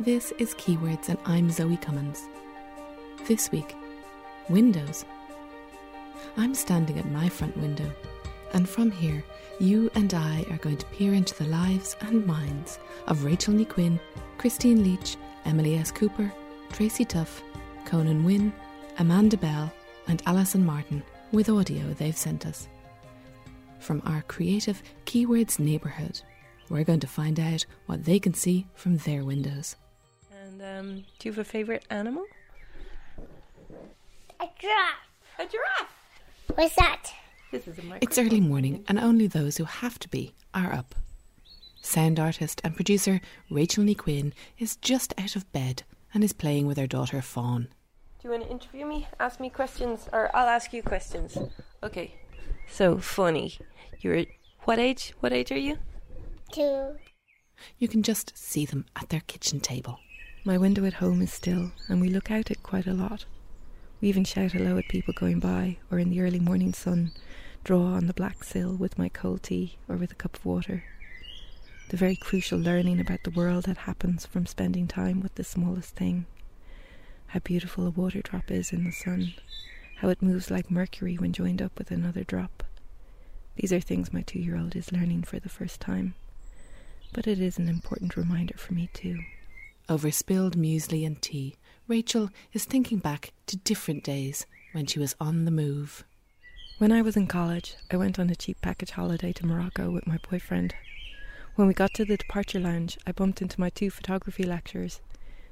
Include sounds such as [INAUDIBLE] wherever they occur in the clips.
This is Keywords, and I'm Zoe Cummins. This week, windows. I'm standing at my front window, and from here, you and I are going to peer into the lives and minds of Rachel Quinn, Christine Leach, Emily S. Cooper, Tracy Tuff, Conan Wynne, Amanda Bell, and Alison Martin with audio they've sent us. From our creative Keywords neighbourhood, we're going to find out what they can see from their windows. And um, do you have a favourite animal? A giraffe. A giraffe. What's that? This is a microphone. It's early morning, and only those who have to be are up. Sound artist and producer Rachel Ní Quinn is just out of bed and is playing with her daughter Fawn. Do you want to interview me? Ask me questions, or I'll ask you questions. Okay. So funny. You're what age? What age are you? Two. You can just see them at their kitchen table. My window at home is still, and we look out it quite a lot. We even shout hello at people going by, or in the early morning sun, draw on the black sill with my cold tea or with a cup of water. The very crucial learning about the world that happens from spending time with the smallest thing. How beautiful a water drop is in the sun, how it moves like mercury when joined up with another drop. These are things my two year old is learning for the first time. But it is an important reminder for me too. Over spilled muesli and tea, Rachel is thinking back to different days when she was on the move. When I was in college, I went on a cheap package holiday to Morocco with my boyfriend. When we got to the departure lounge, I bumped into my two photography lecturers.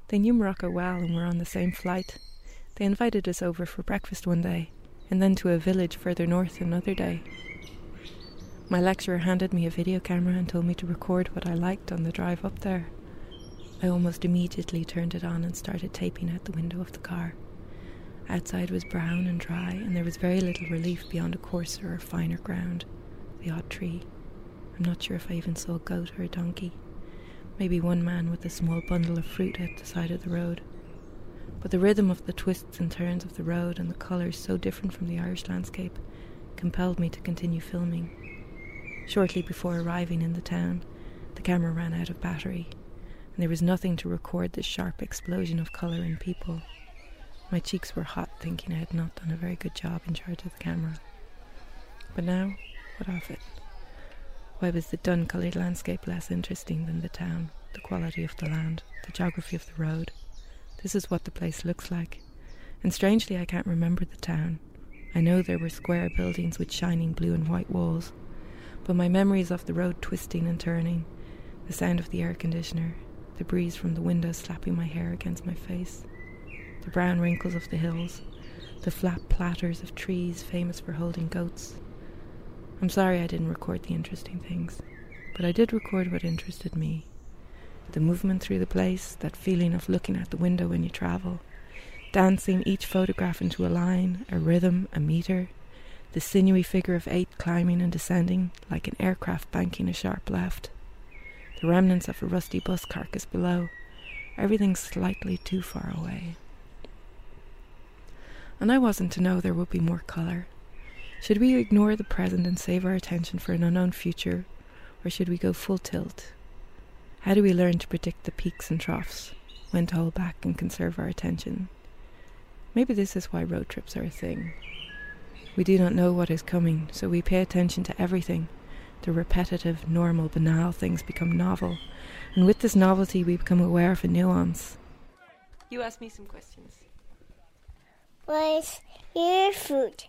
They knew Morocco well and were on the same flight. They invited us over for breakfast one day, and then to a village further north another day. My lecturer handed me a video camera and told me to record what I liked on the drive up there. I almost immediately turned it on and started taping out the window of the car. Outside was brown and dry, and there was very little relief beyond a coarser or finer ground, the odd tree. I'm not sure if I even saw a goat or a donkey. Maybe one man with a small bundle of fruit at the side of the road. But the rhythm of the twists and turns of the road and the colours so different from the Irish landscape compelled me to continue filming. Shortly before arriving in the town, the camera ran out of battery, and there was nothing to record the sharp explosion of colour and people. My cheeks were hot thinking I had not done a very good job in charge of the camera. But now, what of it? Why was the dun coloured landscape less interesting than the town, the quality of the land, the geography of the road? This is what the place looks like. And strangely, I can't remember the town. I know there were square buildings with shining blue and white walls, but my memories of the road twisting and turning, the sound of the air conditioner, the breeze from the window slapping my hair against my face, the brown wrinkles of the hills, the flat platters of trees famous for holding goats. I'm sorry I didn't record the interesting things, but I did record what interested me. The movement through the place, that feeling of looking out the window when you travel, dancing each photograph into a line, a rhythm, a meter, the sinewy figure of eight climbing and descending like an aircraft banking a sharp left, the remnants of a rusty bus carcass below, everything slightly too far away. And I wasn't to know there would be more colour. Should we ignore the present and save our attention for an unknown future, or should we go full tilt? How do we learn to predict the peaks and troughs, when to hold back and conserve our attention? Maybe this is why road trips are a thing. We do not know what is coming, so we pay attention to everything. The repetitive, normal, banal things become novel, and with this novelty, we become aware of a nuance. You ask me some questions. What's your food?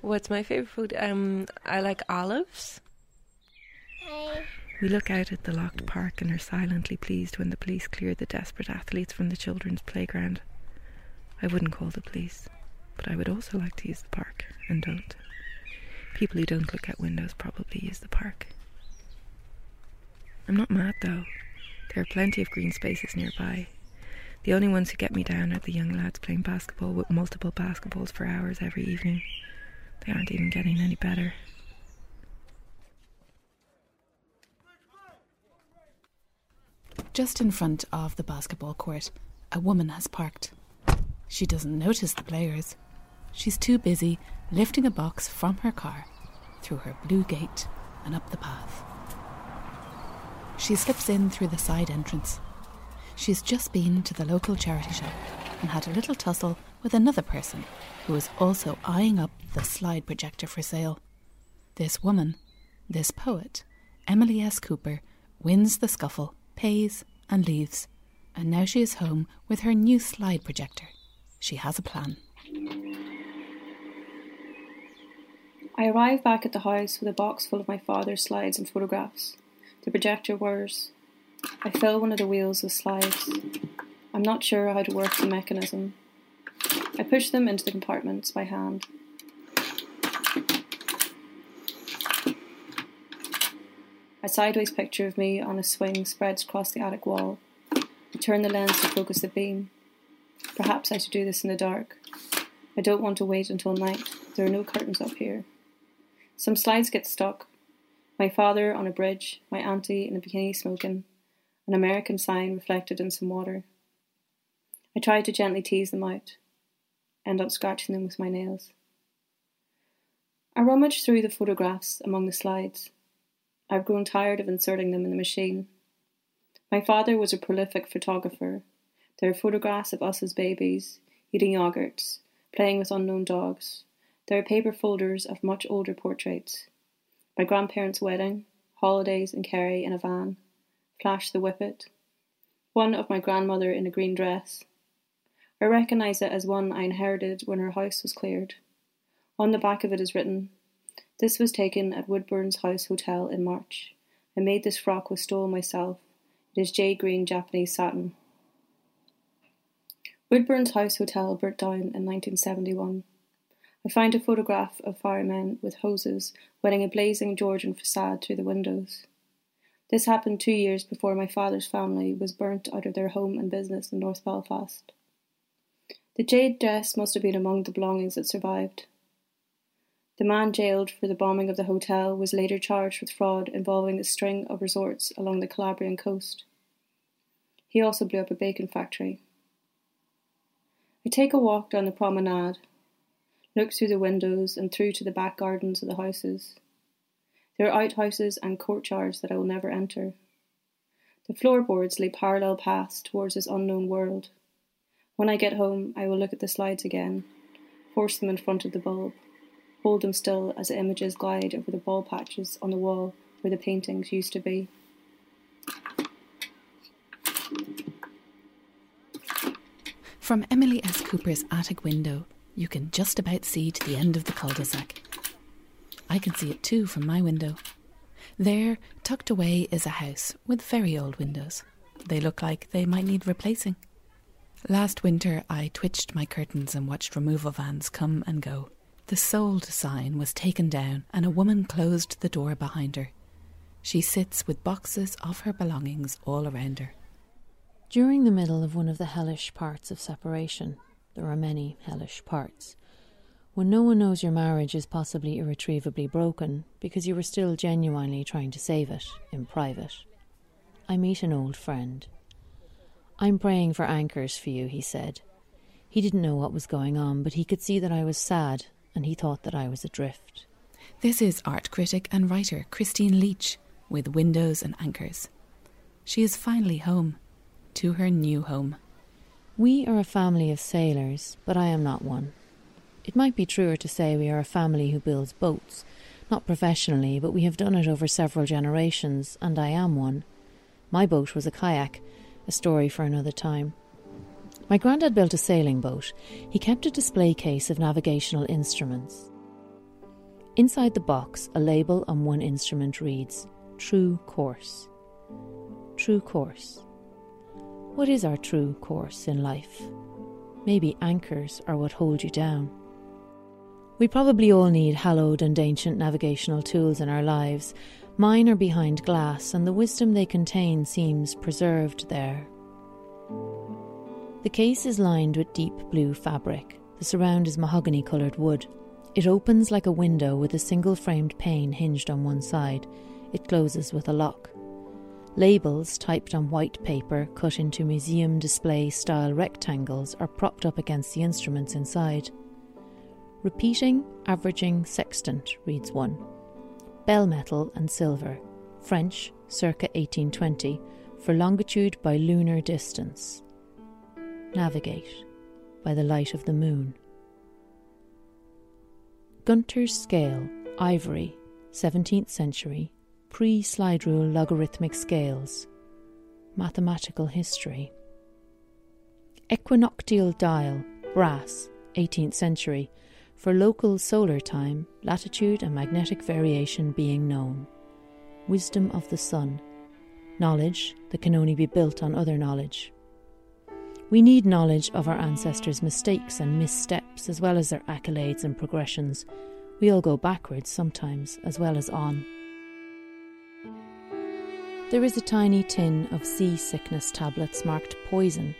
What's my favorite food? Um, I like olives. I We look out at the locked park and are silently pleased when the police clear the desperate athletes from the children's playground. I wouldn't call the police, but I would also like to use the park and don't. People who don't look out windows probably use the park. I'm not mad though. There are plenty of green spaces nearby. The only ones who get me down are the young lads playing basketball with multiple basketballs for hours every evening. They aren't even getting any better. Just in front of the basketball court, a woman has parked. She doesn't notice the players. She's too busy lifting a box from her car through her blue gate and up the path. She slips in through the side entrance. She's just been to the local charity shop and had a little tussle with another person who was also eyeing up the slide projector for sale. This woman, this poet, Emily S. Cooper, wins the scuffle, pays, and leaves. And now she is home with her new slide projector. She has a plan. I arrive back at the house with a box full of my father's slides and photographs. The projector whirs. I fill one of the wheels with slides. I'm not sure how to work the mechanism. I push them into the compartments by hand. A sideways picture of me on a swing spreads across the attic wall. I turn the lens to focus the beam. Perhaps I should do this in the dark. I don't want to wait until night. There are no curtains up here. Some slides get stuck. My father on a bridge, my auntie in a bikini smoking, an American sign reflected in some water. I try to gently tease them out, end up scratching them with my nails. I rummage through the photographs among the slides. I've grown tired of inserting them in the machine. My father was a prolific photographer. There are photographs of us as babies, eating yogurts, playing with unknown dogs. There are paper folders of much older portraits. My grandparents' wedding, holidays in Kerry in a van, Flash the Whippet, one of my grandmother in a green dress. I recognise it as one I inherited when her house was cleared. On the back of it is written, this was taken at Woodburn's House Hotel in March. I made this frock with stole myself. It is jade green Japanese satin. Woodburn's House Hotel burnt down in 1971. I find a photograph of firemen with hoses wetting a blazing Georgian facade through the windows. This happened two years before my father's family was burnt out of their home and business in North Belfast. The jade dress must have been among the belongings that survived. The man jailed for the bombing of the hotel was later charged with fraud involving a string of resorts along the Calabrian coast. He also blew up a bacon factory. I take a walk down the promenade, look through the windows and through to the back gardens of the houses. There are outhouses and courtyards that I will never enter. The floorboards lay parallel paths towards this unknown world. When I get home, I will look at the slides again, force them in front of the bulb hold them still as the images glide over the ball patches on the wall where the paintings used to be. From Emily S. Cooper's attic window, you can just about see to the end of the cul de sac. I can see it too from my window. There, tucked away, is a house with very old windows. They look like they might need replacing. Last winter, I twitched my curtains and watched removal vans come and go. The sold sign was taken down and a woman closed the door behind her. She sits with boxes of her belongings all around her. During the middle of one of the hellish parts of separation, there are many hellish parts, when no one knows your marriage is possibly irretrievably broken because you were still genuinely trying to save it in private, I meet an old friend. I'm praying for anchors for you, he said. He didn't know what was going on, but he could see that I was sad and he thought that I was adrift. This is art critic and writer Christine Leach with Windows and Anchors. She is finally home, to her new home. We are a family of sailors, but I am not one. It might be truer to say we are a family who builds boats, not professionally, but we have done it over several generations, and I am one. My boat was a kayak, a story for another time. My granddad built a sailing boat. He kept a display case of navigational instruments. Inside the box, a label on one instrument reads True Course. True Course. What is our true course in life? Maybe anchors are what hold you down. We probably all need hallowed and ancient navigational tools in our lives. Mine are behind glass, and the wisdom they contain seems preserved there. The case is lined with deep blue fabric. The surround is mahogany coloured wood. It opens like a window with a single framed pane hinged on one side. It closes with a lock. Labels typed on white paper cut into museum display style rectangles are propped up against the instruments inside. Repeating, averaging, sextant reads one. Bell metal and silver, French, circa 1820, for longitude by lunar distance. Navigate by the light of the moon. Gunter's scale, ivory, 17th century, pre slide rule logarithmic scales, mathematical history. Equinoctial dial, brass, 18th century, for local solar time, latitude, and magnetic variation being known. Wisdom of the sun, knowledge that can only be built on other knowledge. We need knowledge of our ancestors' mistakes and missteps, as well as their accolades and progressions. We all go backwards sometimes, as well as on. There is a tiny tin of seasickness tablets marked poison.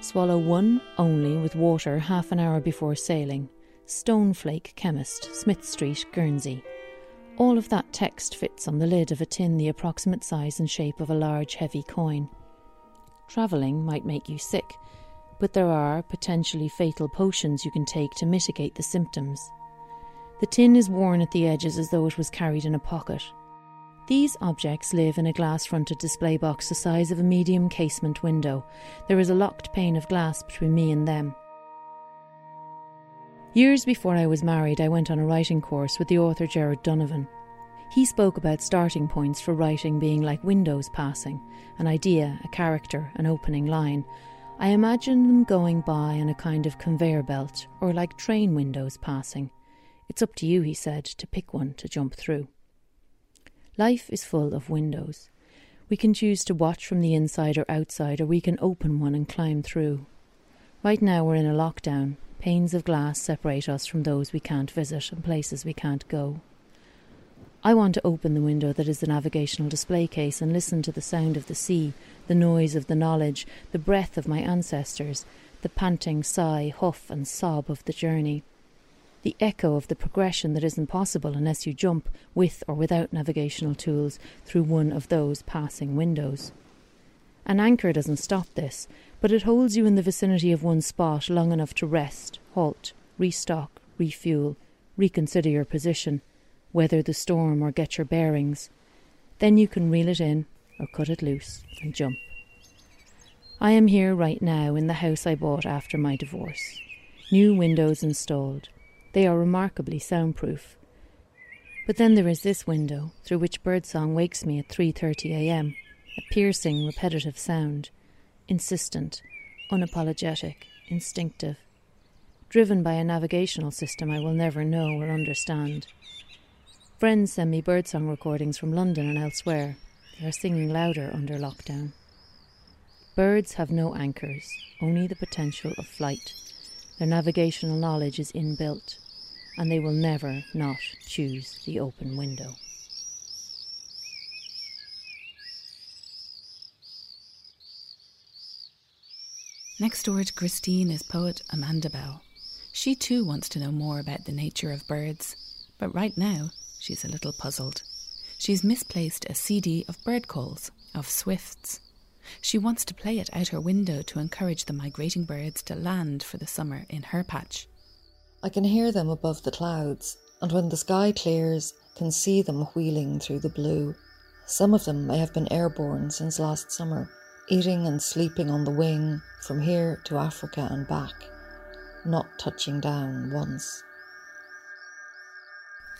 Swallow one only with water half an hour before sailing. Stoneflake Chemist, Smith Street, Guernsey. All of that text fits on the lid of a tin the approximate size and shape of a large, heavy coin. Travelling might make you sick, but there are potentially fatal potions you can take to mitigate the symptoms. The tin is worn at the edges as though it was carried in a pocket. These objects live in a glass fronted display box the size of a medium casement window. There is a locked pane of glass between me and them. Years before I was married, I went on a writing course with the author Gerard Donovan. He spoke about starting points for writing being like windows passing an idea, a character, an opening line. I imagine them going by on a kind of conveyor belt, or like train windows passing. It's up to you, he said, to pick one to jump through. Life is full of windows. We can choose to watch from the inside or outside, or we can open one and climb through. Right now, we're in a lockdown. Panes of glass separate us from those we can't visit and places we can't go. I want to open the window that is the navigational display case and listen to the sound of the sea, the noise of the knowledge, the breath of my ancestors, the panting sigh, huff, and sob of the journey. The echo of the progression that isn't possible unless you jump, with or without navigational tools, through one of those passing windows. An anchor doesn't stop this, but it holds you in the vicinity of one spot long enough to rest, halt, restock, refuel, reconsider your position, weather the storm or get your bearings. Then you can reel it in or cut it loose and jump. I am here right now in the house I bought after my divorce. New windows installed. They are remarkably soundproof. But then there is this window through which birdsong wakes me at 3:30 a.m. A piercing, repetitive sound, insistent, unapologetic, instinctive, driven by a navigational system I will never know or understand. Friends send me birdsong recordings from London and elsewhere. They are singing louder under lockdown. Birds have no anchors, only the potential of flight. Their navigational knowledge is inbuilt, and they will never not choose the open window. Next door to Christine is poet Amanda Bell. She too wants to know more about the nature of birds, but right now She's a little puzzled. She's misplaced a CD of bird calls, of swifts. She wants to play it out her window to encourage the migrating birds to land for the summer in her patch. I can hear them above the clouds, and when the sky clears, can see them wheeling through the blue. Some of them may have been airborne since last summer, eating and sleeping on the wing from here to Africa and back, not touching down once.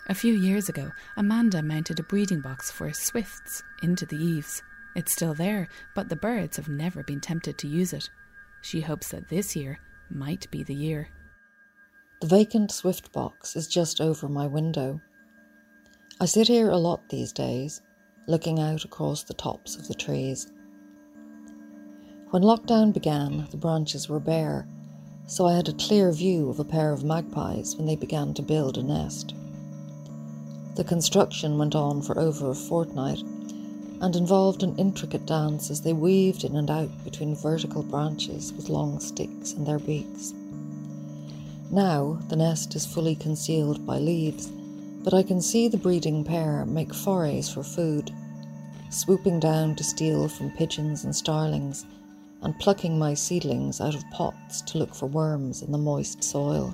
A few years ago, Amanda mounted a breeding box for swifts into the eaves. It's still there, but the birds have never been tempted to use it. She hopes that this year might be the year. The vacant swift box is just over my window. I sit here a lot these days, looking out across the tops of the trees. When lockdown began, the branches were bare, so I had a clear view of a pair of magpies when they began to build a nest. The construction went on for over a fortnight and involved an intricate dance as they weaved in and out between vertical branches with long sticks in their beaks. Now the nest is fully concealed by leaves, but I can see the breeding pair make forays for food, swooping down to steal from pigeons and starlings, and plucking my seedlings out of pots to look for worms in the moist soil.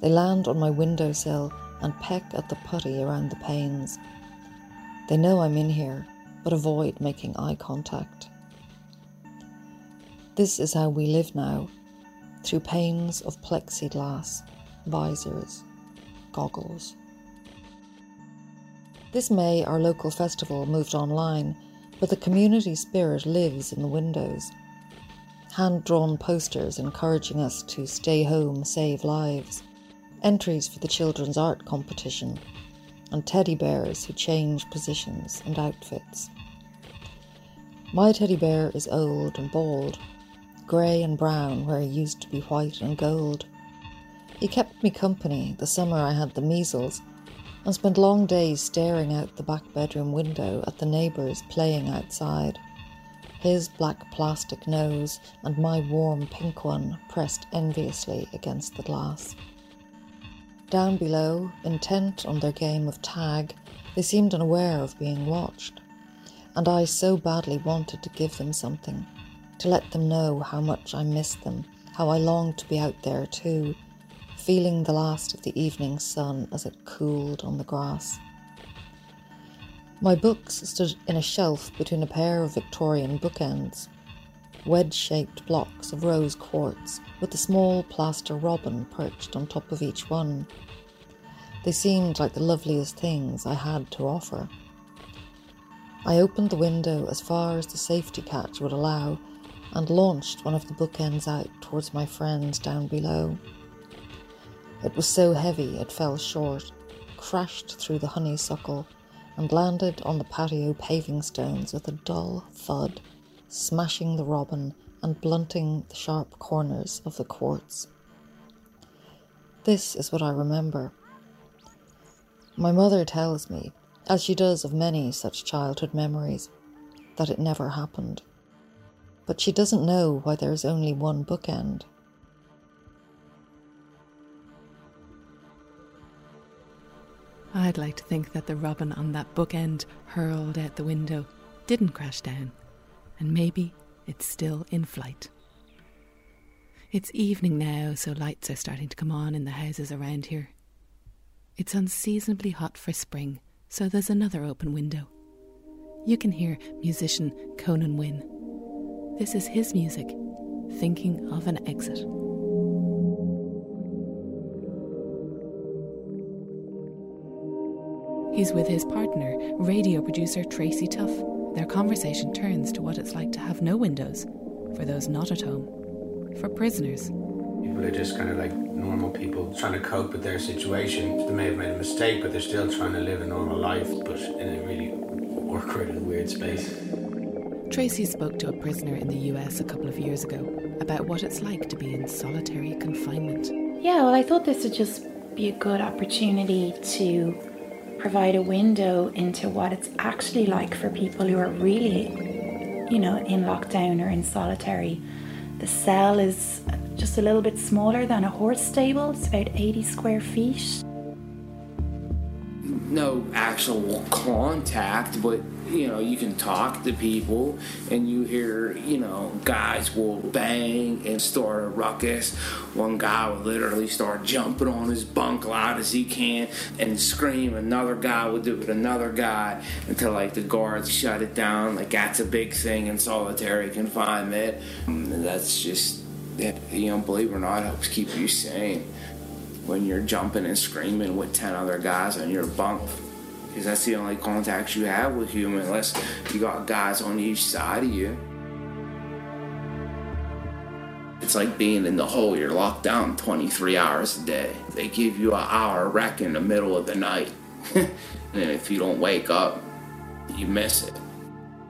They land on my windowsill and peck at the putty around the panes. They know I'm in here, but avoid making eye contact. This is how we live now, through panes of plexiglass, visors, goggles. This May, our local festival moved online, but the community spirit lives in the windows. Hand drawn posters encouraging us to stay home, save lives, entries for the children's art competition, and teddy bears who change positions and outfits. My teddy bear is old and bald, grey and brown where he used to be white and gold. He kept me company the summer I had the measles and spent long days staring out the back bedroom window at the neighbours playing outside. His black plastic nose and my warm pink one pressed enviously against the glass. Down below, intent on their game of tag, they seemed unaware of being watched, and I so badly wanted to give them something to let them know how much I missed them, how I longed to be out there too, feeling the last of the evening sun as it cooled on the grass. My books stood in a shelf between a pair of Victorian bookends, wedge shaped blocks of rose quartz with a small plaster robin perched on top of each one. They seemed like the loveliest things I had to offer. I opened the window as far as the safety catch would allow and launched one of the bookends out towards my friends down below. It was so heavy it fell short, crashed through the honeysuckle, and landed on the patio paving stones with a dull thud, smashing the robin and blunting the sharp corners of the quartz. This is what I remember. My mother tells me, as she does of many such childhood memories, that it never happened but she doesn't know why there's only one bookend. I'd like to think that the robin on that bookend hurled out the window didn't crash down, and maybe it's still in flight. It's evening now, so lights are starting to come on in the houses around here. It's unseasonably hot for spring, so there's another open window. You can hear musician Conan Wynn this is his music, thinking of an exit. He's with his partner, radio producer Tracy Tuff. Their conversation turns to what it's like to have no windows for those not at home, for prisoners. People are just kind of like normal people trying to cope with their situation. They may have made a mistake, but they're still trying to live a normal life, but in a really awkward and weird space. Tracy spoke to a prisoner in the US a couple of years ago about what it's like to be in solitary confinement. Yeah, well, I thought this would just be a good opportunity to provide a window into what it's actually like for people who are really, you know, in lockdown or in solitary. The cell is just a little bit smaller than a horse stable, it's about 80 square feet. No actual contact, but you know, you can talk to people and you hear, you know, guys will bang and start a ruckus. One guy will literally start jumping on his bunk loud as he can and scream. Another guy will do it with another guy until like the guards shut it down. Like that's a big thing in solitary confinement. And that's just, you know, believe it or not, helps keep you sane when you're jumping and screaming with 10 other guys on your bunk because that's the only contact you have with human unless you got guys on each side of you. It's like being in the hole. You're locked down 23 hours a day. They give you an hour rec in the middle of the night. [LAUGHS] and if you don't wake up, you miss it.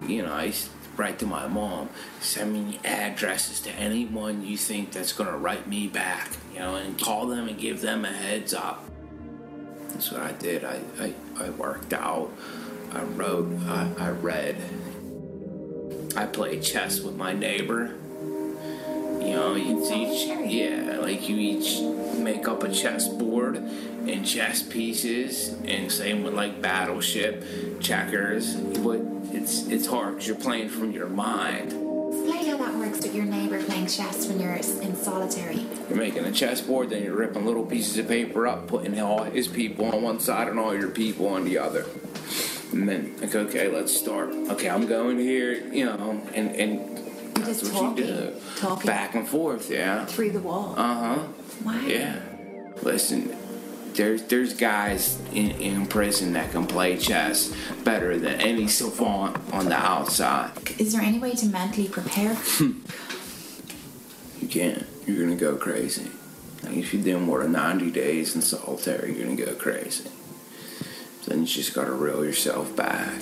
You know, I write to my mom, send me addresses to anyone you think that's going to write me back, you know, and call them and give them a heads up. That's what I did. I, I, I worked out, I wrote, I, I read. I played chess with my neighbor. You know, you each, yeah, like you each make up a chess board and chess pieces, and same with like battleship, checkers. But it's it's hard because you're playing from your mind Explain how that works with your neighbour playing chess when you're in solitary. You're making a chessboard, then you're ripping little pieces of paper up, putting all his people on one side and all your people on the other. And then, like, okay, let's start. Okay, I'm going here, you know, and, and that's Just what talking, you do. talking. Back and forth, yeah. Through the wall. Uh huh. Wow. Yeah. Listen, there's there's guys in, in prison that can play chess better than any savant on the outside. Is there any way to mentally prepare? You can't. You're gonna go crazy. Like if you do more than 90 days in solitary, you're gonna go crazy. Then you just gotta reel yourself back.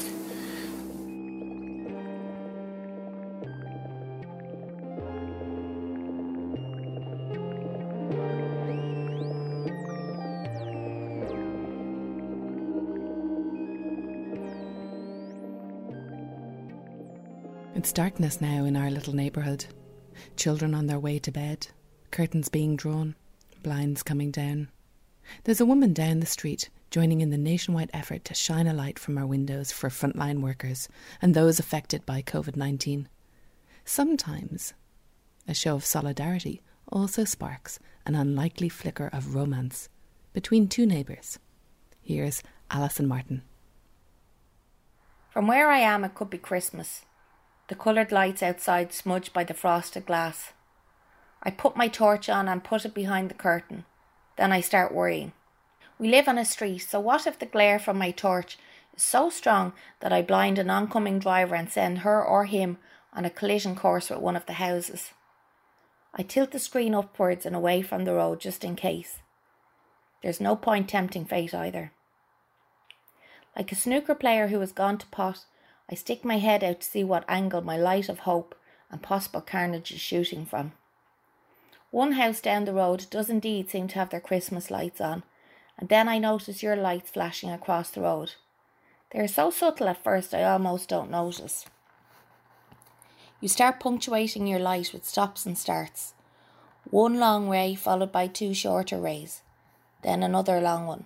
It's darkness now in our little neighbourhood. Children on their way to bed, curtains being drawn, blinds coming down. There's a woman down the street joining in the nationwide effort to shine a light from our windows for frontline workers and those affected by COVID 19. Sometimes a show of solidarity also sparks an unlikely flicker of romance between two neighbours. Here's Alison Martin. From where I am, it could be Christmas. The coloured lights outside smudged by the frosted glass. I put my torch on and put it behind the curtain. Then I start worrying. We live on a street, so what if the glare from my torch is so strong that I blind an oncoming driver and send her or him on a collision course with one of the houses? I tilt the screen upwards and away from the road just in case. There's no point tempting fate either. Like a snooker player who has gone to pot, I stick my head out to see what angle my light of hope and possible carnage is shooting from. One house down the road does indeed seem to have their Christmas lights on, and then I notice your lights flashing across the road. They are so subtle at first I almost don't notice. You start punctuating your light with stops and starts. One long ray followed by two shorter rays, then another long one.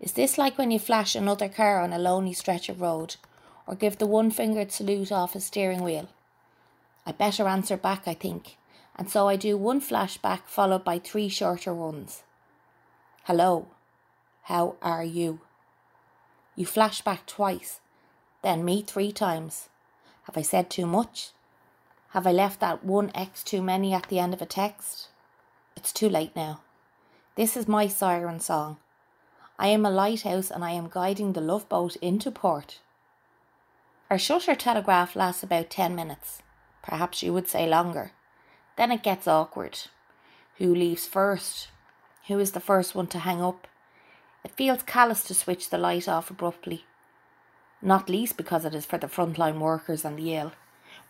Is this like when you flash another car on a lonely stretch of road, or give the one fingered salute off a steering wheel? I better answer back, I think, and so I do one flash back followed by three shorter ones. Hello, how are you? You flash back twice, then me three times. Have I said too much? Have I left that one X too many at the end of a text? It's too late now. This is my siren song. I am a lighthouse and I am guiding the love boat into port. Our shutter telegraph lasts about 10 minutes. Perhaps you would say longer. Then it gets awkward. Who leaves first? Who is the first one to hang up? It feels callous to switch the light off abruptly. Not least because it is for the frontline workers and the ill.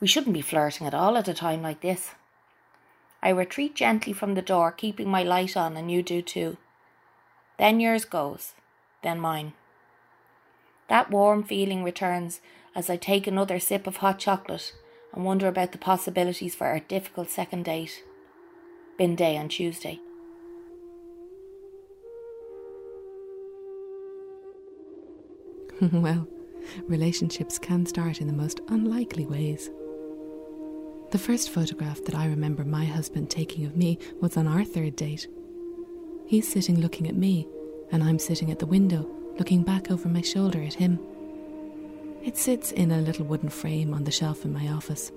We shouldn't be flirting at all at a time like this. I retreat gently from the door, keeping my light on, and you do too. Then yours goes, then mine. That warm feeling returns as I take another sip of hot chocolate and wonder about the possibilities for our difficult second date. Bin day on Tuesday. [LAUGHS] well, relationships can start in the most unlikely ways. The first photograph that I remember my husband taking of me was on our third date. He's sitting looking at me, and I'm sitting at the window looking back over my shoulder at him. It sits in a little wooden frame on the shelf in my office.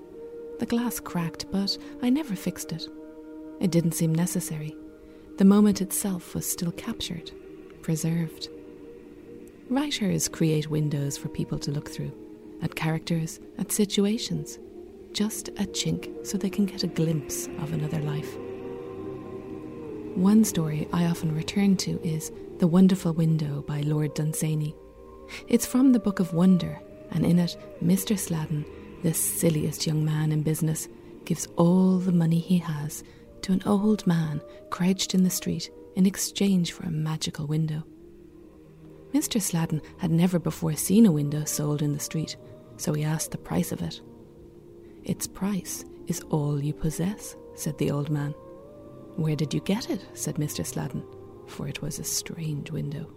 The glass cracked, but I never fixed it. It didn't seem necessary. The moment itself was still captured, preserved. Writers create windows for people to look through, at characters, at situations, just a chink so they can get a glimpse of another life. One story I often return to is The Wonderful Window by Lord Dunsany. It's from the Book of Wonder, and in it, Mr. Sladden, the silliest young man in business, gives all the money he has to an old man crouched in the street in exchange for a magical window. Mr. Sladden had never before seen a window sold in the street, so he asked the price of it. Its price is all you possess, said the old man. Where did you get it? said Mr. Sladden, for it was a strange window.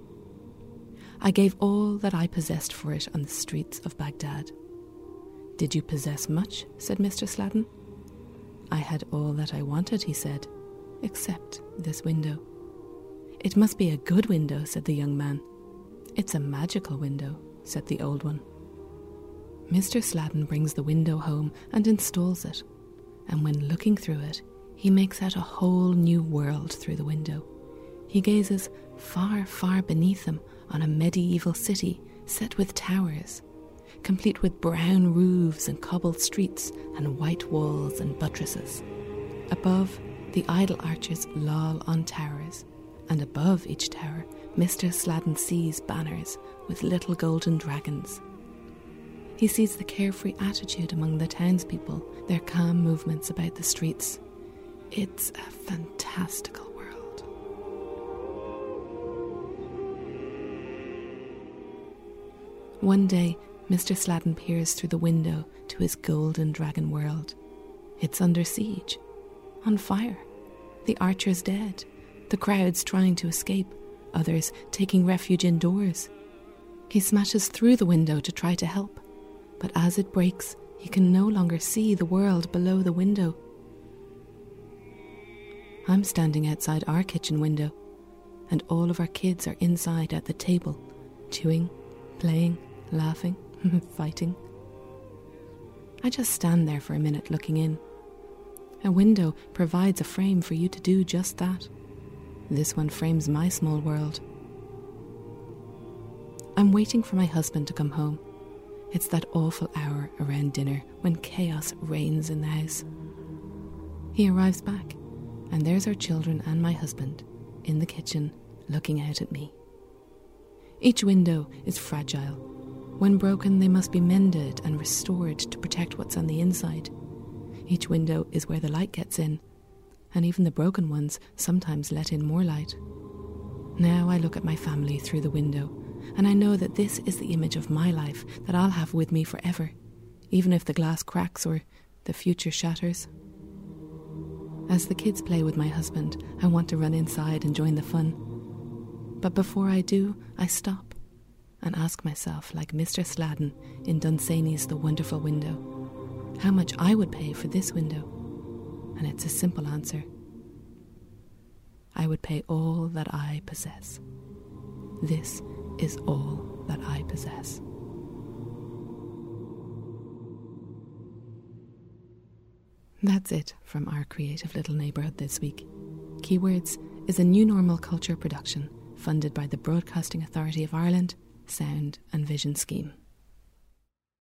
I gave all that I possessed for it on the streets of Baghdad. Did you possess much? said Mr. Sladden. I had all that I wanted, he said, except this window. It must be a good window, said the young man. It's a magical window, said the old one. Mr. Sladden brings the window home and installs it, and when looking through it, he makes out a whole new world through the window. He gazes far, far beneath him on a medieval city set with towers, complete with brown roofs and cobbled streets and white walls and buttresses. Above, the idle archers loll on towers, and above each tower, Mr. Sladden sees banners with little golden dragons. He sees the carefree attitude among the townspeople, their calm movements about the streets. It's a fantastical world. One day, Mr. Sladden peers through the window to his golden dragon world. It's under siege, on fire. The archers dead, the crowds trying to escape, others taking refuge indoors. He smashes through the window to try to help, but as it breaks, he can no longer see the world below the window. I'm standing outside our kitchen window, and all of our kids are inside at the table, chewing, playing, laughing, [LAUGHS] fighting. I just stand there for a minute looking in. A window provides a frame for you to do just that. This one frames my small world. I'm waiting for my husband to come home. It's that awful hour around dinner when chaos reigns in the house. He arrives back, and there's our children and my husband in the kitchen looking out at me. Each window is fragile. When broken, they must be mended and restored to protect what's on the inside. Each window is where the light gets in, and even the broken ones sometimes let in more light. Now I look at my family through the window, and I know that this is the image of my life that I'll have with me forever, even if the glass cracks or the future shatters. As the kids play with my husband, I want to run inside and join the fun. But before I do, I stop and ask myself, like Mr. Sladden in Dunsany's The Wonderful Window, how much I would pay for this window. And it's a simple answer I would pay all that I possess. This is all that I possess. That's it from our creative little neighbourhood this week. Keywords is a new normal culture production funded by the Broadcasting Authority of Ireland Sound and Vision Scheme.